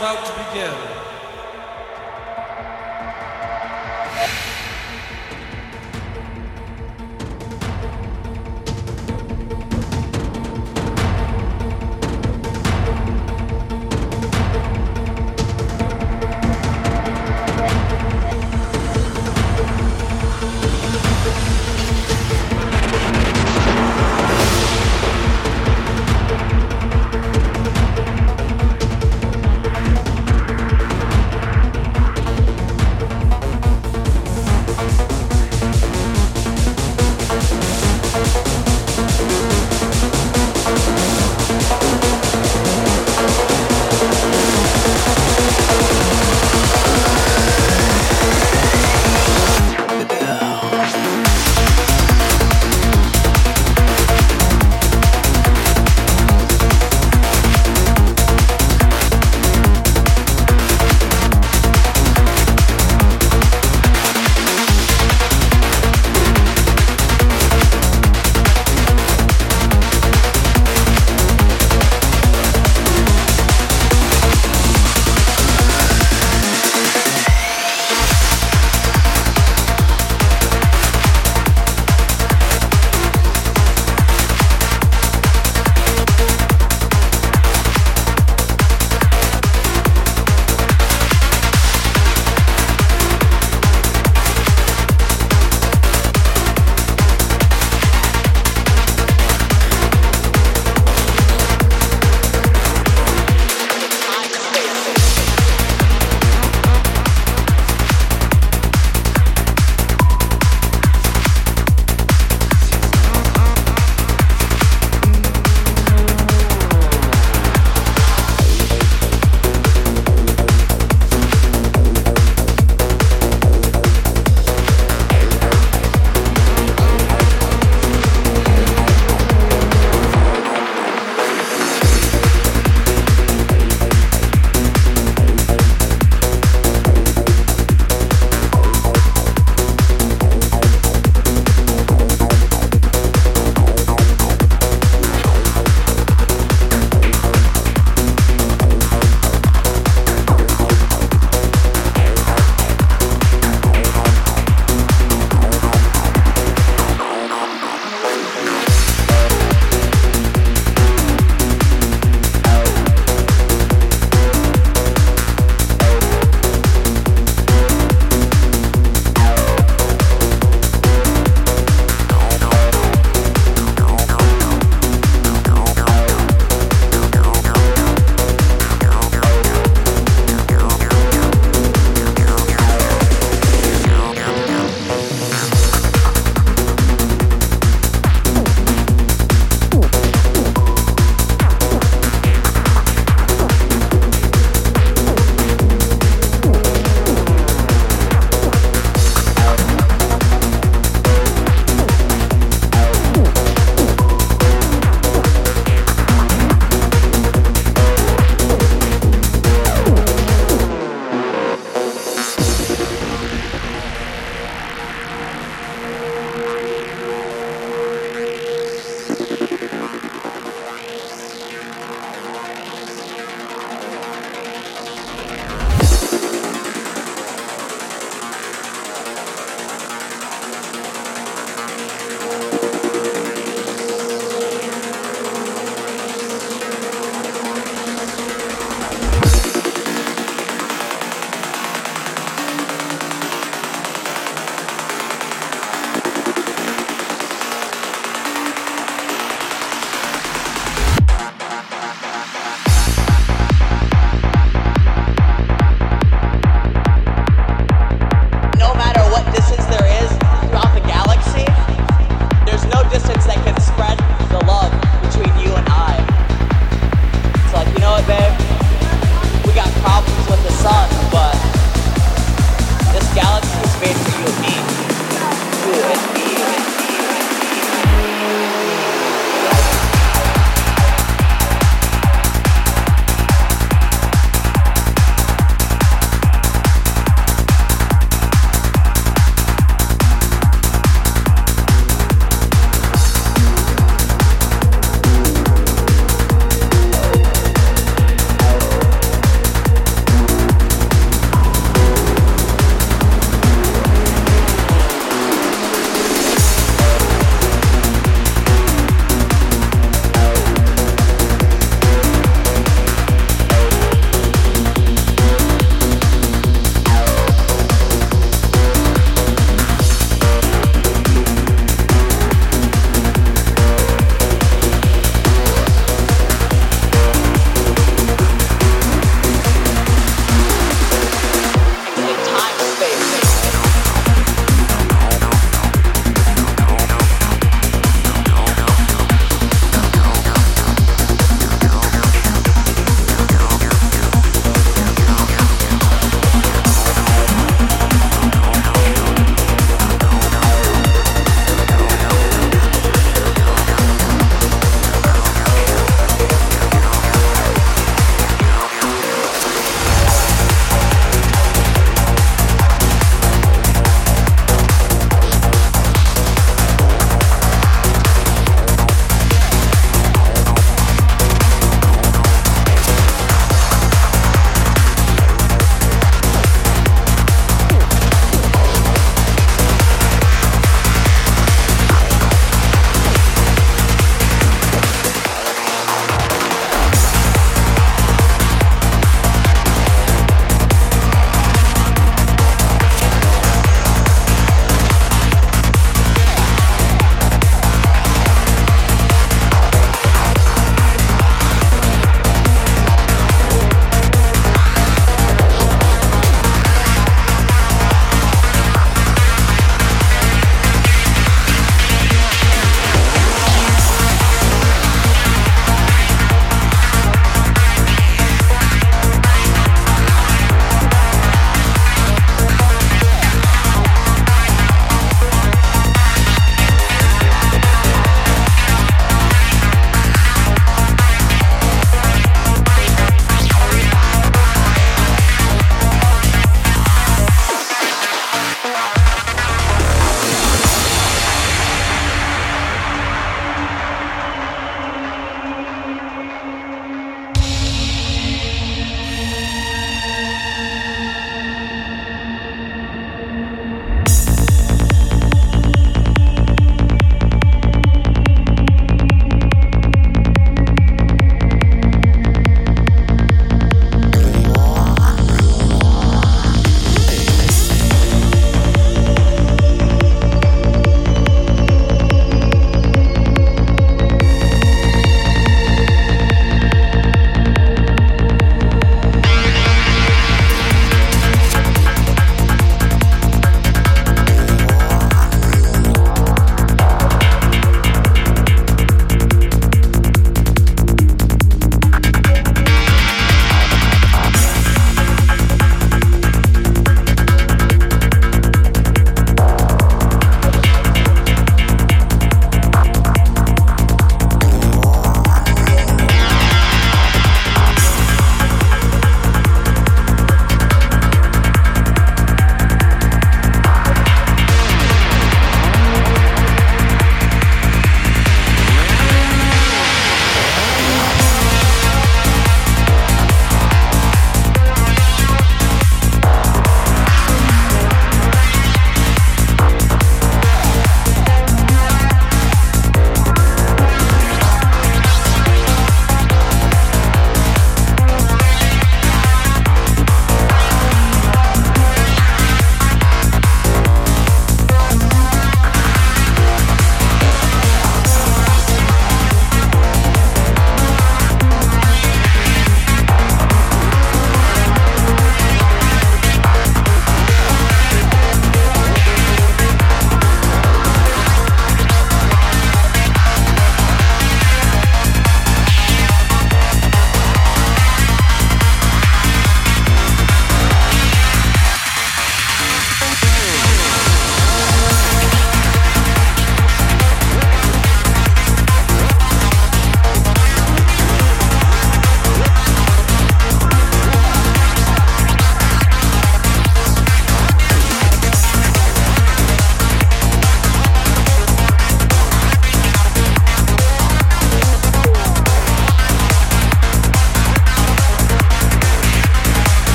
about to begin.